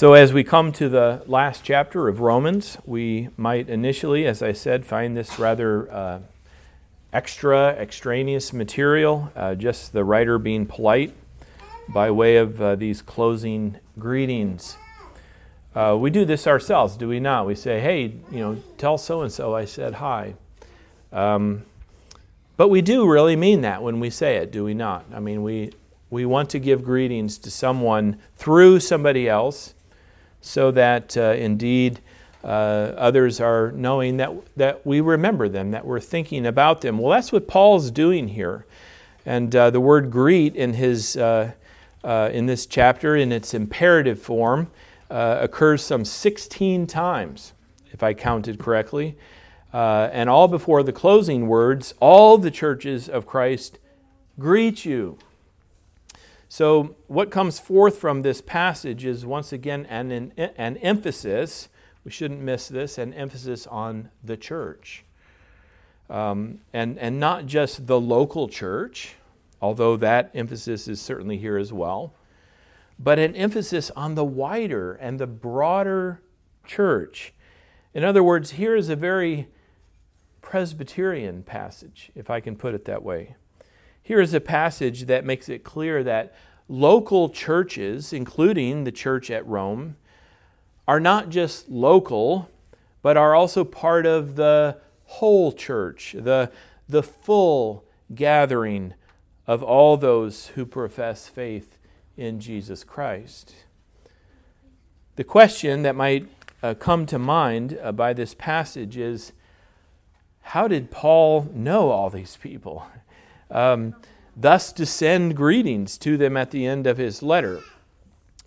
So, as we come to the last chapter of Romans, we might initially, as I said, find this rather uh, extra, extraneous material, uh, just the writer being polite by way of uh, these closing greetings. Uh, we do this ourselves, do we not? We say, hey, you know, tell so and so I said hi. Um, but we do really mean that when we say it, do we not? I mean, we, we want to give greetings to someone through somebody else so that uh, indeed uh, others are knowing that, that we remember them, that we're thinking about them. Well, that's what Paul's doing here. And uh, the word greet in, his, uh, uh, in this chapter, in its imperative form, uh, occurs some 16 times, if I counted correctly. and all before the closing words, all the churches of Christ greet you. So, what comes forth from this passage is once again an, an, an, emphasis, we shouldn't miss this, an emphasis on the church. Um, and, and not just the local church, although that emphasis is certainly here as well, but an emphasis on the wider and the broader church. In other words, here is a very Presbyterian passage, if I can put it that way. Here is a passage that makes it clear that local churches, including the church at Rome, are not just local, but are also part of the whole church, the, the full gathering of all those who profess faith in Jesus Christ. The question that might uh, come to mind uh, by this passage is how did Paul know all these people? Um, thus, to send greetings to them at the end of his letter.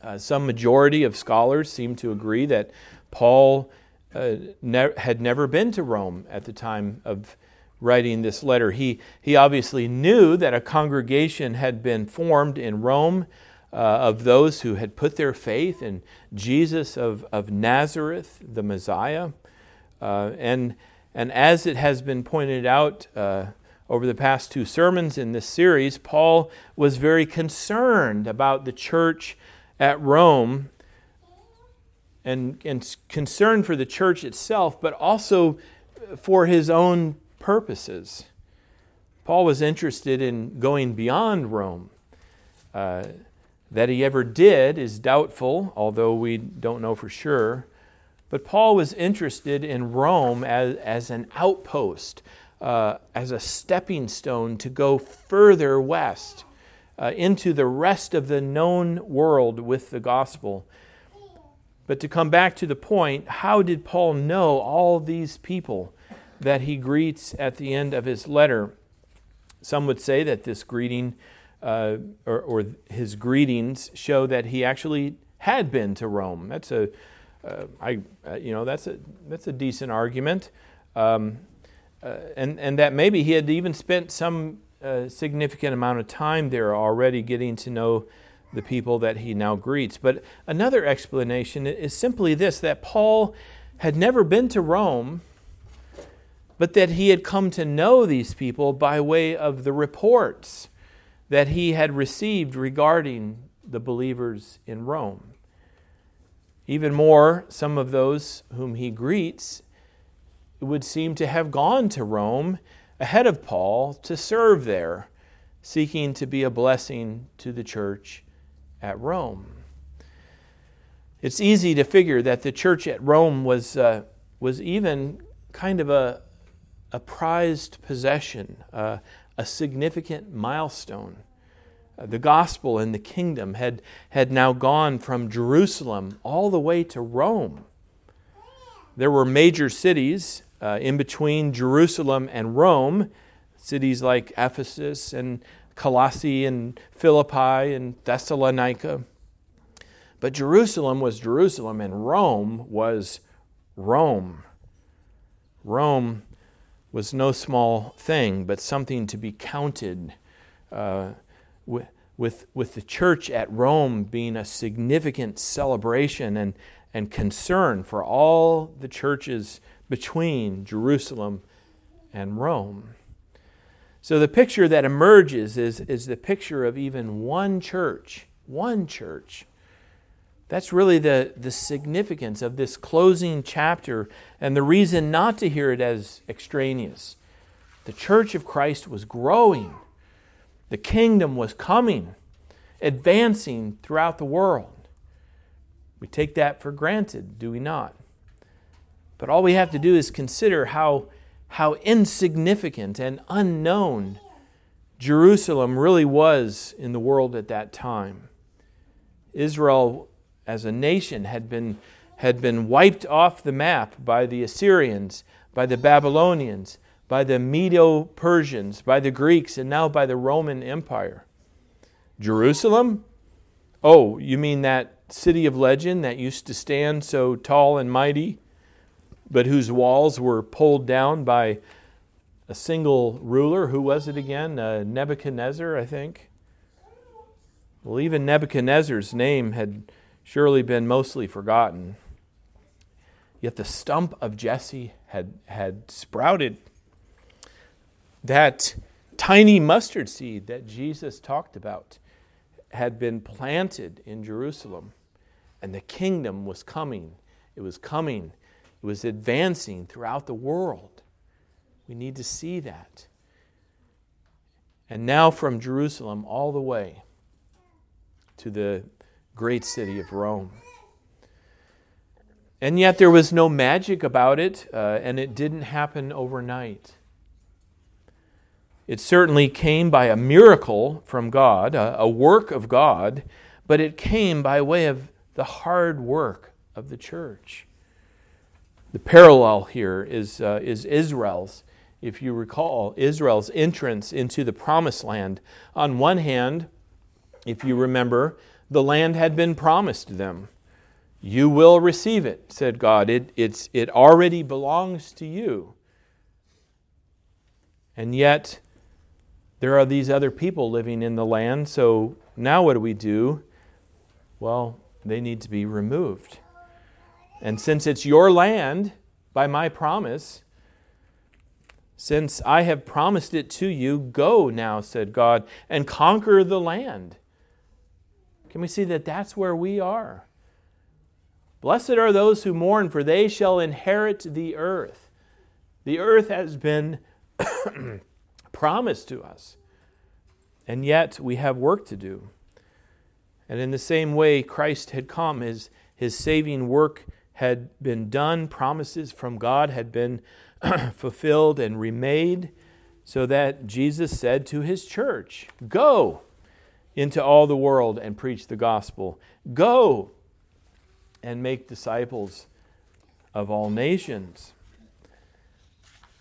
Uh, some majority of scholars seem to agree that Paul uh, ne- had never been to Rome at the time of writing this letter. He, he obviously knew that a congregation had been formed in Rome uh, of those who had put their faith in Jesus of, of Nazareth, the Messiah. Uh, and, and as it has been pointed out uh, over the past two sermons in this series, Paul was very concerned about the church at Rome and, and concerned for the church itself, but also for his own purposes. Paul was interested in going beyond Rome. Uh, that he ever did is doubtful, although we don't know for sure. But Paul was interested in Rome as, as an outpost, uh, as a stepping stone to go further west uh, into the rest of the known world with the gospel. But to come back to the point, how did Paul know all these people that he greets at the end of his letter? Some would say that this greeting uh, or, or, his greetings show that he actually had been to Rome. That's a, uh, I, uh, you know, that's a that's a decent argument. Um, uh, and, and that maybe he had even spent some uh, significant amount of time there already getting to know the people that he now greets. But another explanation is simply this that Paul had never been to Rome, but that he had come to know these people by way of the reports that he had received regarding the believers in Rome. Even more, some of those whom he greets would seem to have gone to Rome ahead of Paul to serve there, seeking to be a blessing to the church at Rome. It's easy to figure that the church at Rome was, uh, was even kind of a, a prized possession, uh, a significant milestone. Uh, the gospel and the kingdom had, had now gone from Jerusalem all the way to Rome. There were major cities uh, in between Jerusalem and Rome, cities like Ephesus and Colossae and Philippi and Thessalonica. But Jerusalem was Jerusalem and Rome was Rome. Rome was no small thing, but something to be counted. Uh, with, with, with the church at Rome being a significant celebration and, and concern for all the churches between Jerusalem and Rome. So the picture that emerges is, is the picture of even one church, one church, That's really the, the significance of this closing chapter and the reason not to hear it as extraneous. The church of Christ was growing, the kingdom was coming, advancing throughout the world. We take that for granted, do we not? But all we have to do is consider how, how insignificant and unknown Jerusalem really was in the world at that time. Israel as a nation had been, had been wiped off the map by the Assyrians, by the Babylonians, by the Medo Persians, by the Greeks, and now by the Roman Empire. Jerusalem? Oh, you mean that city of legend that used to stand so tall and mighty, but whose walls were pulled down by a single ruler? Who was it again? Uh, Nebuchadnezzar, I think. Well, even Nebuchadnezzar's name had surely been mostly forgotten. Yet the stump of Jesse had, had sprouted. That tiny mustard seed that Jesus talked about had been planted in Jerusalem, and the kingdom was coming. It was coming. It was advancing throughout the world. We need to see that. And now from Jerusalem all the way to the great city of Rome. And yet there was no magic about it, uh, and it didn't happen overnight. It certainly came by a miracle from God, a, a work of God, but it came by way of the hard work of the church. The parallel here is, uh, is Israel's, if you recall, Israel's entrance into the promised land. On one hand, if you remember, the land had been promised to them. You will receive it, said God. It, it's, it already belongs to you. And yet, there are these other people living in the land, so now what do we do? Well, they need to be removed. And since it's your land by my promise, since I have promised it to you, go now, said God, and conquer the land. Can we see that that's where we are? Blessed are those who mourn, for they shall inherit the earth. The earth has been promised to us, and yet we have work to do. And in the same way, Christ had come, his, his saving work had been done, promises from God had been fulfilled and remade, so that Jesus said to his church, Go into all the world and preach the gospel. Go and make disciples of all nations.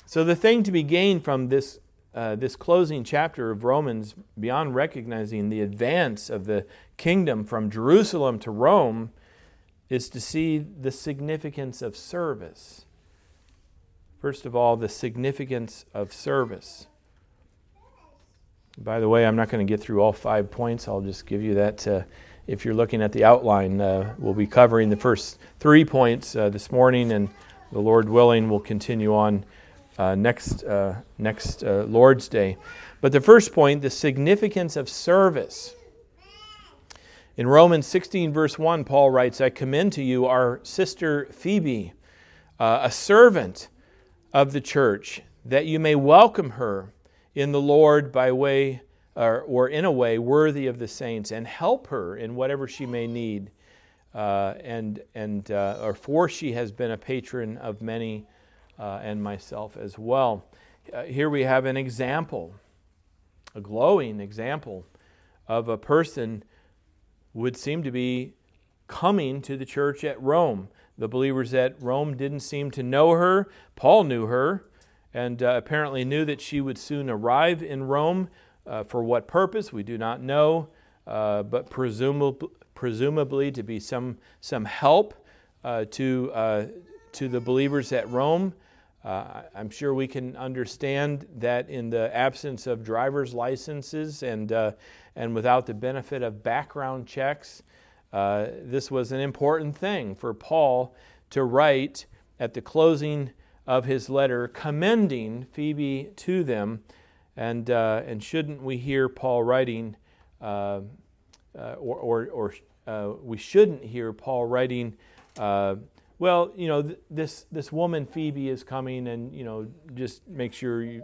So, the thing to be gained from this, uh, this closing chapter of Romans, beyond recognizing the advance of the kingdom from Jerusalem to Rome, is to see the significance of service. First of all, the significance of service. By the way, I'm not going to get through all five points. I'll just give you that. Uh, if you're looking at the outline, uh, we'll be covering the first three points uh, this morning, and the Lord willing, we'll continue on uh, next uh, next uh, Lord's Day. But the first point, the significance of service. In Romans 16, verse 1, Paul writes, I commend to you our sister Phoebe, a servant of the church, that you may welcome her in the Lord by way or, or in a way worthy of the saints and help her in whatever she may need. Uh, and and uh, or for she has been a patron of many uh, and myself as well. Uh, here we have an example, a glowing example of a person would seem to be coming to the church at Rome. The believers at Rome didn't seem to know her. Paul knew her and uh, apparently knew that she would soon arrive in Rome. Uh, for what purpose, we do not know, uh, but presumably, presumably to be some, some help uh, to, uh, to the believers at Rome. Uh, I'm sure we can understand that in the absence of driver's licenses and, and without the benefit of background checks, this was an important thing for Paul to write at the closing of his letter commending Phoebe to them. And, uh, and shouldn't we hear Paul writing, uh, uh, or, or, or uh, we shouldn't hear Paul writing, uh, well, you know, th- this, this woman, Phoebe, is coming, and, you know, just make sure you,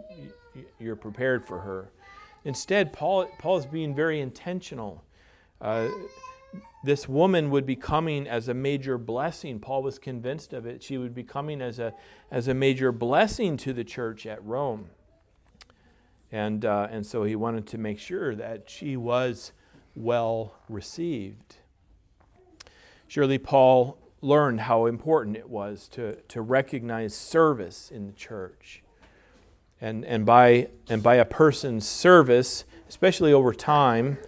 you're prepared for her. Instead, Paul, Paul is being very intentional. Uh, this woman would be coming as a major blessing. Paul was convinced of it. She would be coming as a, as a major blessing to the church at Rome. And, uh, and so he wanted to make sure that she was well received. Surely Paul learned how important it was to, to recognize service in the church. And, and, by, and by a person's service, especially over time,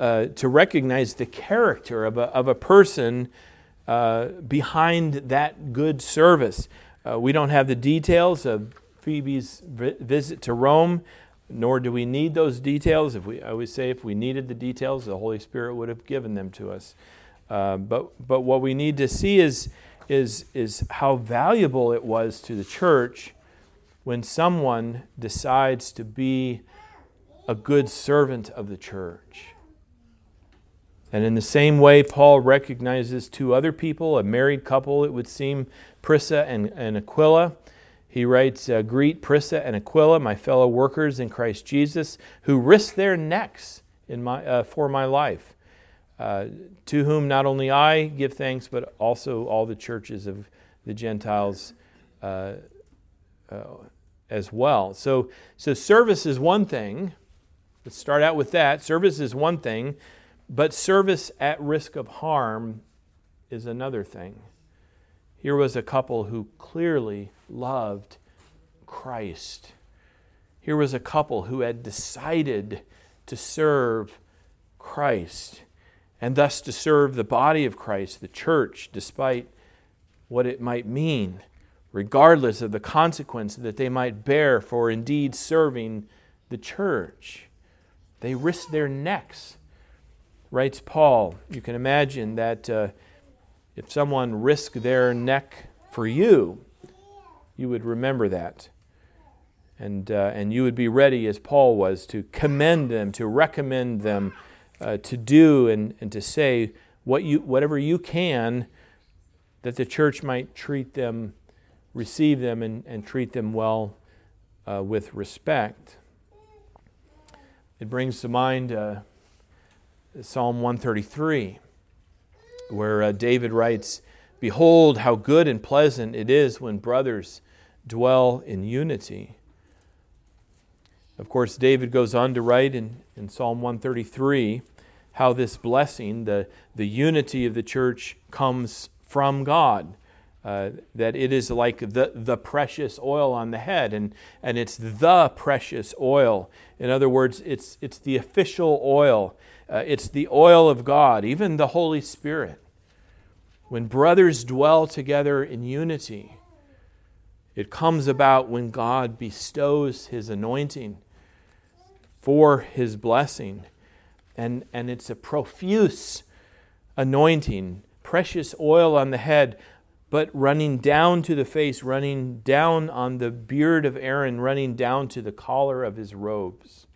uh, to recognize the character of a, of a person uh, behind that good service. Uh, we don't have the details of Phoebe's vi- visit to Rome, nor do we need those details. If we, I always say, if we needed the details, the Holy Spirit would have given them to us. Uh, but, but what we need to see is, is, is how valuable it was to the church when someone decides to be a good servant of the church. And in the same way, Paul recognizes two other people, a married couple, it would seem, Prisca and, and Aquila. He writes, uh, Greet Prisca and Aquila, my fellow workers in Christ Jesus, who risked their necks in my, uh, for my life uh, to whom not only I give thanks, but also all the churches of the Gentiles uh, uh, as well. So, so service is one thing. Let's start out with that. Service is one thing, but service at risk of harm is another thing. Here was a couple who clearly loved Christ. Here was a couple who had decided to serve Christ and thus to serve the body of Christ, the church, despite what it might mean, regardless of the consequence that they might bear for indeed serving the church. They risk their necks. Writes Paul, you can imagine that uh, if someone risked their neck for you, you would remember that. And, uh, and you would be ready, as Paul was, to commend them, to recommend them uh, to do and, and to say what you, whatever you can that the church might treat them, receive them, and, and treat them well uh, with respect. It brings to mind uh, Psalm 133, where uh, David writes, Behold, how good and pleasant it is when brothers dwell in unity. Of course, David goes on to write in, in Psalm 133 how this blessing, the, the unity of the church, comes from God. Uh, that it is like the, the precious oil on the head, and, and it's the precious oil. In other words, it's, it's the official oil, uh, it's the oil of God, even the Holy Spirit. When brothers dwell together in unity, it comes about when God bestows his anointing for his blessing. And, and it's a profuse anointing, precious oil on the head, but running down to the face, running down on the beard of Aaron, running down to the collar of his robes.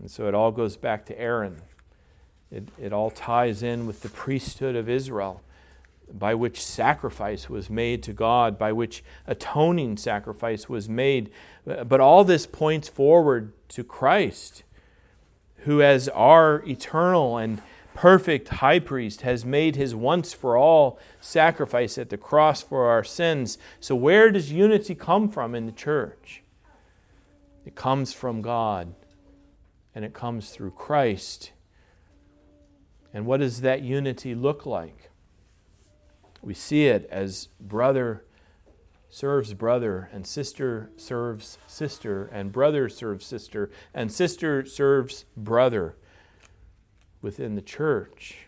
And so it all goes back to Aaron. It, it all ties in with the priesthood of Israel by which sacrifice was made to God, by which atoning sacrifice was made. But all this points forward to Christ, who, as our eternal and perfect high priest, has made his once for all sacrifice at the cross for our sins. So, where does unity come from in the church? It comes from God, and it comes through Christ. And what does that unity look like? We see it as brother serves brother, and sister serves sister, and brother serves sister, and sister serves brother within the church.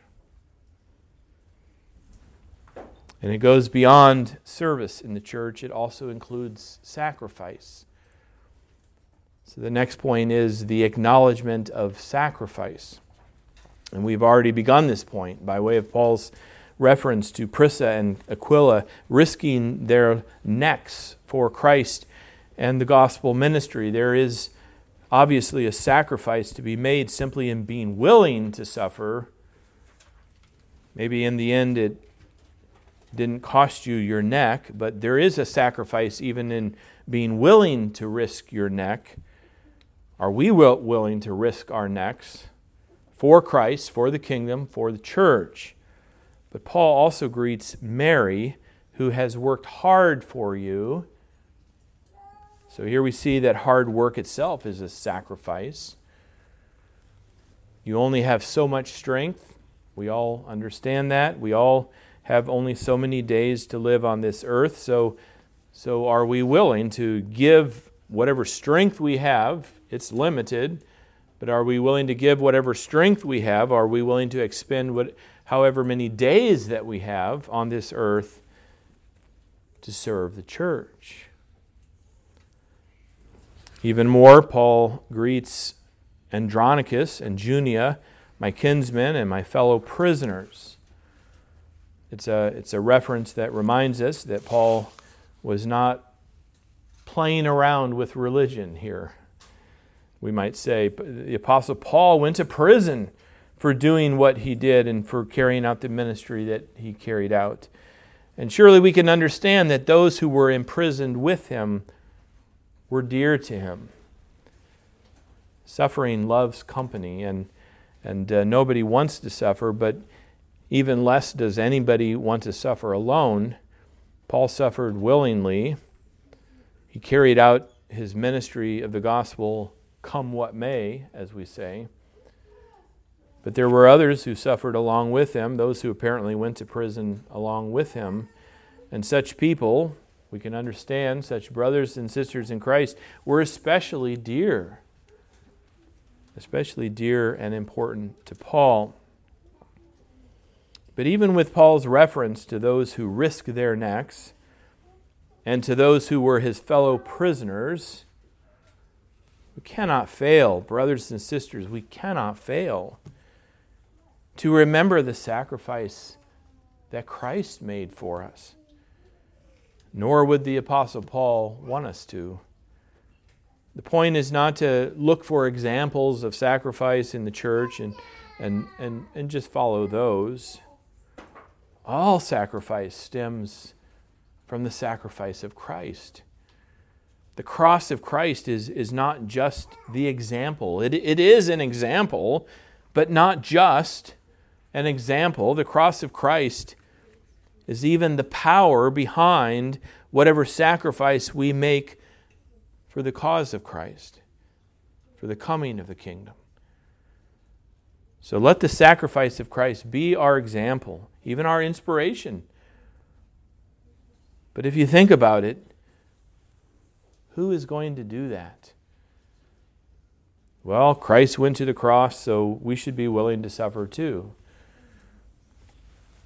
And it goes beyond service in the church, it also includes sacrifice. So the next point is the acknowledgement of sacrifice. And we've already begun this point by way of Paul's reference to Prisca and Aquila risking their necks for Christ and the gospel ministry. There is obviously a sacrifice to be made simply in being willing to suffer, Maybe in the end it didn't cost you your neck, but there is a sacrifice even in being willing to risk your neck. Are we willing to risk our necks for Christ, for the kingdom, for the church? But Paul also greets Mary, who has worked hard for you. So here we see that hard work itself is a sacrifice. You only have so much strength. We all understand that. We all have only so many days to live on this earth. So, so are we willing to give whatever strength we have? It's limited, but are we willing to give whatever strength we have? Are we willing to expend what, however many days that we have on this earth to serve the church? Even more, Paul greets Andronicus and Junia, my kinsmen and my fellow prisoners. It's a, it's a reference that reminds us that Paul was not playing around with religion here. We might say the Apostle Paul went to prison for doing what he did and for carrying out the ministry that he carried out. And surely we can understand that those who were imprisoned with him were dear to him. Suffering loves company, and, and uh, nobody wants to suffer, but even less does anybody want to suffer alone. Paul suffered willingly. He carried out his ministry of the gospel, come what may, as we say. But there were others who suffered along with him, those who apparently went to prison along with him. And such people, we can understand, such brothers and sisters in Christ, were especially dear, especially dear and important to Paul. But even with Paul's reference to those who risk their necks and to those who were his fellow prisoners, we cannot fail, brothers and sisters, we cannot fail to remember the sacrifice that Christ made for us. Nor would the Apostle Paul want us to. The point is not to look for examples of sacrifice in the church and, and, and, and just follow those. All sacrifice stems from the sacrifice of Christ. The cross of Christ is, is not just the example, it, it is an example, but not just an example. The cross of Christ is even the power behind whatever sacrifice we make for the cause of Christ, for the coming of the kingdom. So let the sacrifice of Christ be our example even our inspiration. But if you think about it, who is going to do that? Well, Christ went to the cross, so we should be willing to suffer too.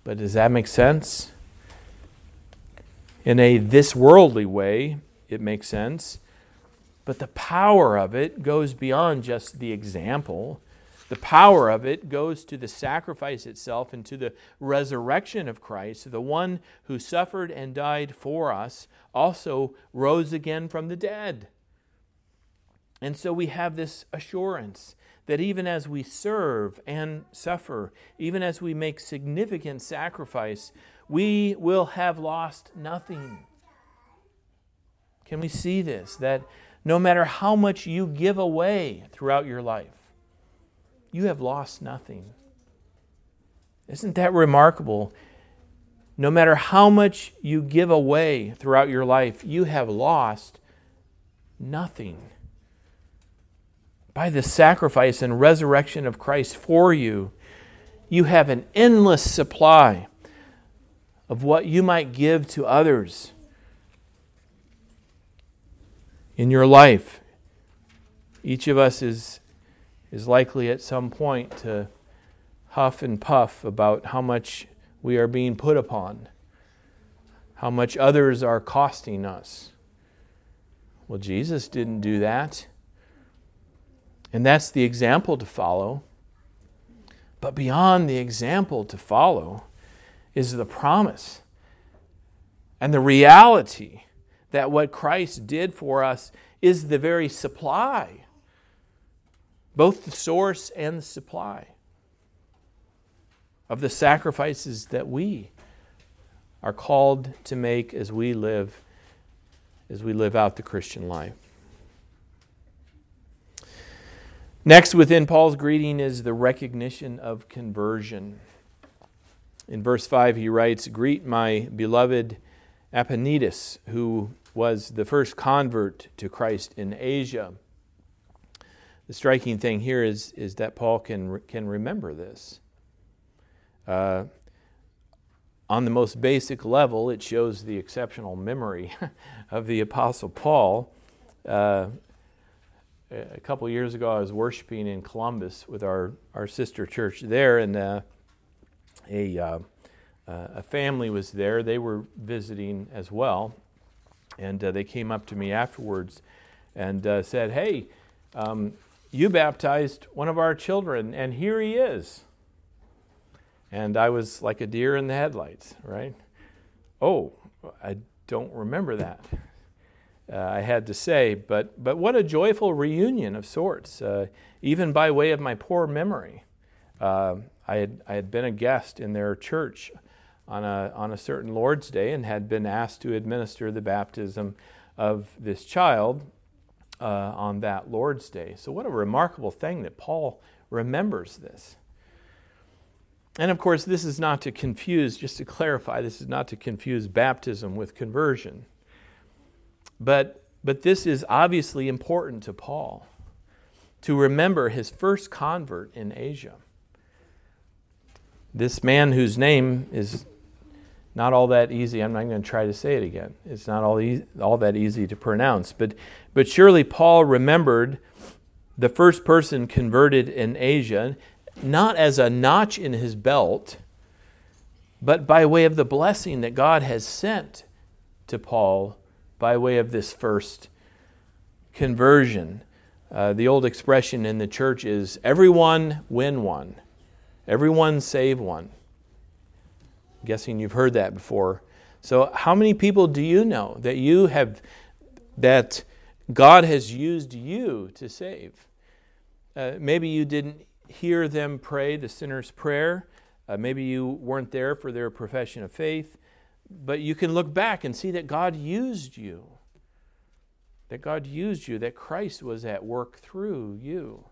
But does that make sense? In a this worldly way, it makes sense. But the power of it goes beyond just the example. The power of it goes to the sacrifice itself and to the resurrection of Christ. The one who suffered and died for us also rose again from the dead. And so we have this assurance that even as we serve and suffer, even as we make significant sacrifice, we will have lost nothing. Can we see this? That no matter how much you give away throughout your life, you have lost nothing. Isn't that remarkable? No matter how much you give away throughout your life, you have lost nothing. By the sacrifice and resurrection of Christ for you, you have an endless supply of what you might give to others in your life. Each of us is is likely at some point to huff and puff about how much we are being put upon, how much others are costing us. Well, Jesus didn't do that. And that's the example to follow. But beyond the example to follow is the promise and the reality that what Christ did for us is the very supply both the source and the supply of the sacrifices that we are called to make as we live as we live out the Christian life. Next, within Paul's greeting, is the recognition of conversion. In verse 5, he writes, Greet my beloved Epaenetus, who was the first convert to Christ in Asia. The striking thing here is, is that Paul can, can remember this. Uh, on the most basic level, it shows the exceptional memory of the Apostle Paul. Uh, a couple years ago, I was worshiping in Columbus with our, our sister church there, and uh, a, uh, uh, a family was there. They were visiting as well, and uh, they came up to me afterwards and uh, said, Hey, um, you baptized one of our children, and here he is. And I was like a deer in the headlights, right? Oh, I don't remember that. Uh, I had to say, but, but what a joyful reunion of sorts, uh, even by way of my poor memory. Uh, I, had, I had been a guest in their church on a, on a certain Lord's Day and had been asked to administer the baptism of this child uh, on that Lord's Day. So, what a remarkable thing that Paul remembers this. And of course, this is not to confuse, just to clarify, this is not to confuse baptism with conversion. But, but this is obviously important to Paul to remember his first convert in Asia. This man whose name is not all that easy. I'm not going to try to say it again. It's not all, e- all that easy to pronounce. But, but surely Paul remembered the first person converted in Asia, not as a notch in his belt, but by way of the blessing that God has sent to Paul by way of this first conversion. Uh, the old expression in the church is everyone win one, everyone save one guessing you've heard that before. So, how many people do you know that you have, that God has used you to save? Uh, maybe you didn't hear them pray the sinner's prayer. Uh, maybe you weren't there for their profession of faith. But you can look back and see that God used you. That God used you, that Christ was at work through you.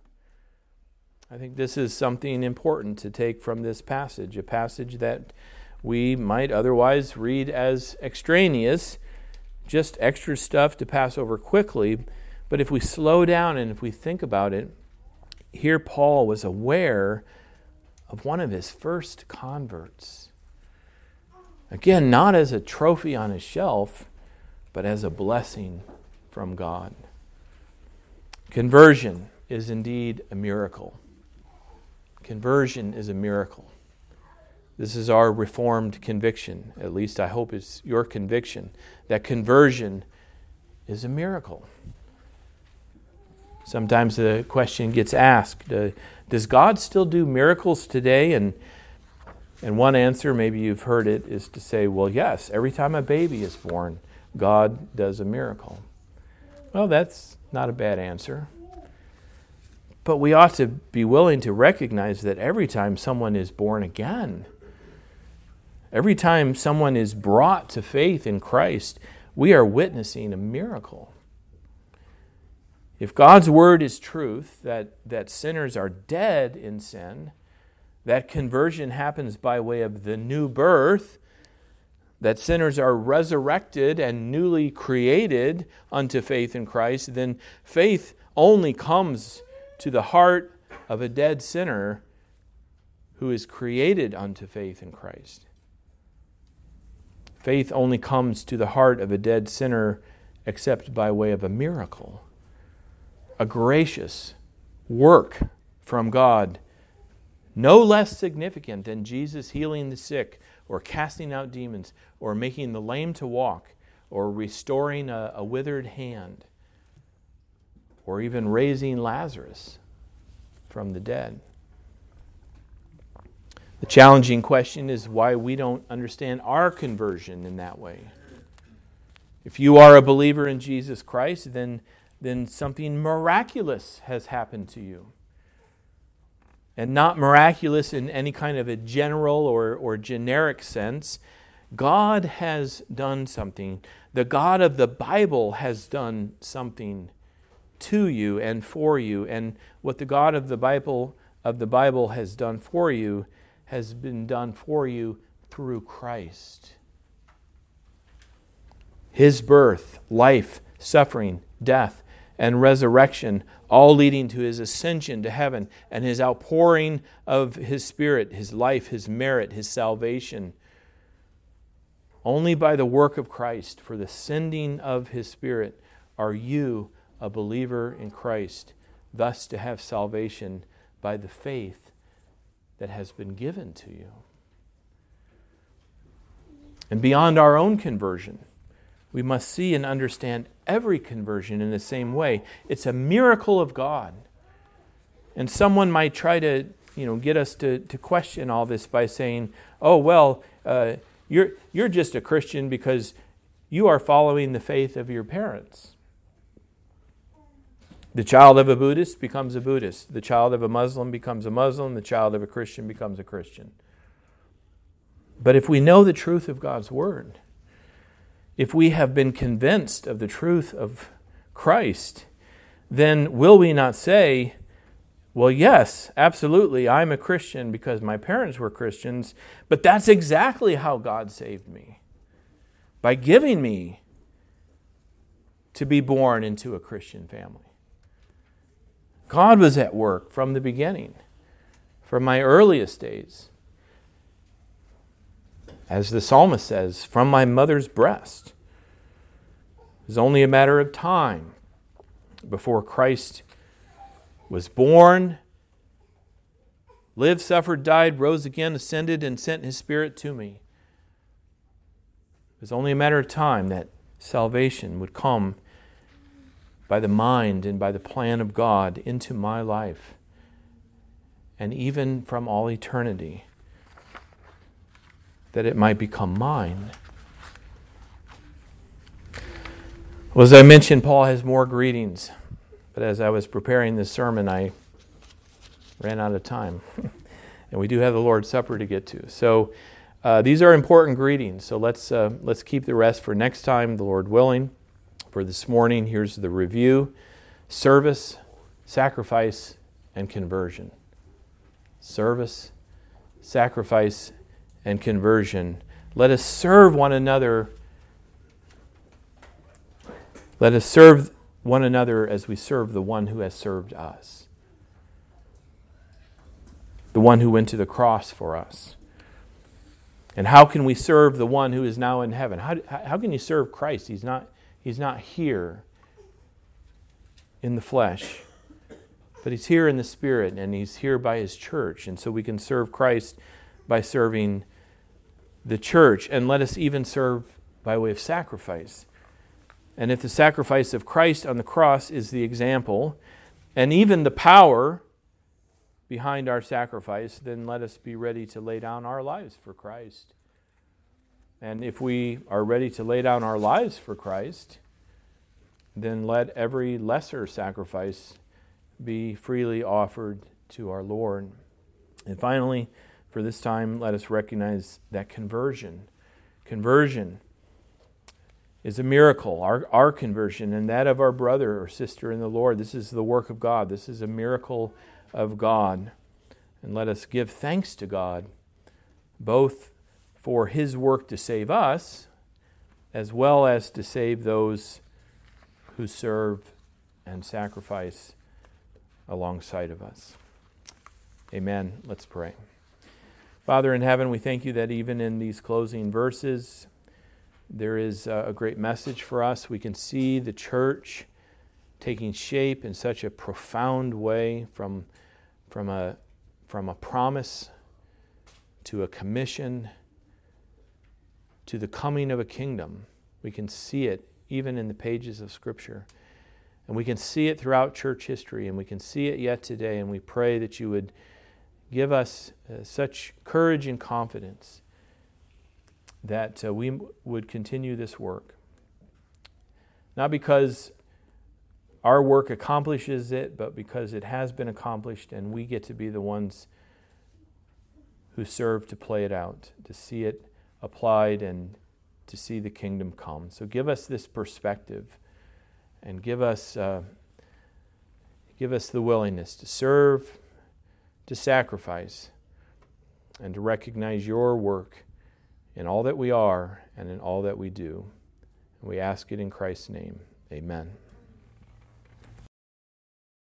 I think this is something important to take from this passage, a passage that we might otherwise read as extraneous, just extra stuff to pass over quickly. But if we slow down and if we think about it, here Paul was aware of one of his first converts. Again, not as a trophy on a shelf, but as a blessing from God. Conversion is indeed a miracle. Conversion is a miracle. This is our reformed conviction. At least I hope it's your conviction that conversion is a miracle. Sometimes the question gets asked uh, Does God still do miracles today? And, and one answer, maybe you've heard it, is to say, Well, yes, every time a baby is born, God does a miracle. Well, that's not a bad answer. But we ought to be willing to recognize that every time someone is born again, Every time someone is brought to faith in Christ, we are witnessing a miracle. If God's word is truth, that, that sinners are dead in sin, that conversion happens by way of the new birth, that sinners are resurrected and newly created unto faith in Christ, then faith only comes to the heart of a dead sinner who is created unto faith in Christ. Faith only comes to the heart of a dead sinner except by way of a miracle, a gracious work from God, no less significant than Jesus healing the sick, or casting out demons, or making the lame to walk, or restoring a, a withered hand, or even raising Lazarus from the dead. The challenging question is why we don't understand our conversion in that way. If you are a believer in Jesus Christ, then, then something miraculous has happened to you. And not miraculous in any kind of a general or, or generic sense. God has done something. The God of the Bible has done something to you and for you. And what the God of the Bible of the Bible has done for you has been done for you through Christ. His birth, life, suffering, death, and resurrection, all leading to his ascension to heaven and his outpouring of his Spirit, his life, his merit, his salvation. Only by the work of Christ, for the sending of his Spirit, are you a believer in Christ, thus to have salvation by the faith that has been given to you. And beyond our own conversion, we must see and understand every conversion in the same way. It's a miracle of God. And someone might try to, you know, get us to, to question all this by saying, oh, well, uh, you're, you're just a Christian because you are following the faith of your parents. The child of a Buddhist becomes a Buddhist. The child of a Muslim becomes a Muslim. The child of a Christian becomes a Christian. But if we know the truth of God's Word, if we have been convinced of the truth of Christ, then will we not say, well, yes, absolutely, I'm a Christian because my parents were Christians, but that's exactly how God saved me by giving me to be born into a Christian family. God was at work from the beginning, from my earliest days. As the psalmist says, from my mother's breast. It was only a matter of time before Christ was born, lived, suffered, died, rose again, ascended, and sent his Spirit to me. It was only a matter of time that salvation would come by the mind and by the plan of God into my life, and even from all eternity, that it might become mine. Well, as I mentioned, Paul has more greetings, but as I was preparing this sermon, I ran out of time. and we do have the Lord's Supper to get to. So uh, these are important greetings. So let's, uh, let's keep the rest for next time, the Lord willing for this morning. Here's the review service, sacrifice, and conversion. Service, sacrifice, and conversion. Let us serve one another. Let us serve one another as we serve the one who has served us, the one who went to the cross for us. And how can we serve the one who is now in heaven? How, how can you serve Christ? He's not, He's not here in the flesh, but He's here in the Spirit, and He's here by His church. And so we can serve Christ by serving the church, and let us even serve by way of sacrifice. And if the sacrifice of Christ on the cross is the example, and even the power behind our sacrifice, then let us be ready to lay down our lives for Christ. And if we are ready to lay down our lives for Christ, then let every lesser sacrifice be freely offered to our Lord. And finally, for this time, let us recognize that conversion. Conversion is a miracle, our, our conversion and that of our brother or sister in the Lord. This is the work of God. This is a miracle of God. And let us give thanks to God, both for his work to save us, as well as to save those who serve and sacrifice alongside of us. Amen. Let's pray. Father in heaven, we thank you that even in these closing verses, there is a great message for us. We can see the church taking shape in such a profound way from, from, a, from a promise to a commission to the coming of a kingdom. We can see it even in the pages of Scripture. And we can see it throughout church history, and we can see it yet today. And we pray that you would give us uh, such courage and confidence that uh, we would continue this work. Not because our work accomplishes it, but because it has been accomplished and we get to be the ones who serve to play it out, to see it applied and to see the kingdom come. So give us this perspective and give us, uh, give us the willingness to serve, to sacrifice, and to recognize your work in all that we are and in all that we do. And we ask it in Christ's name. Amen.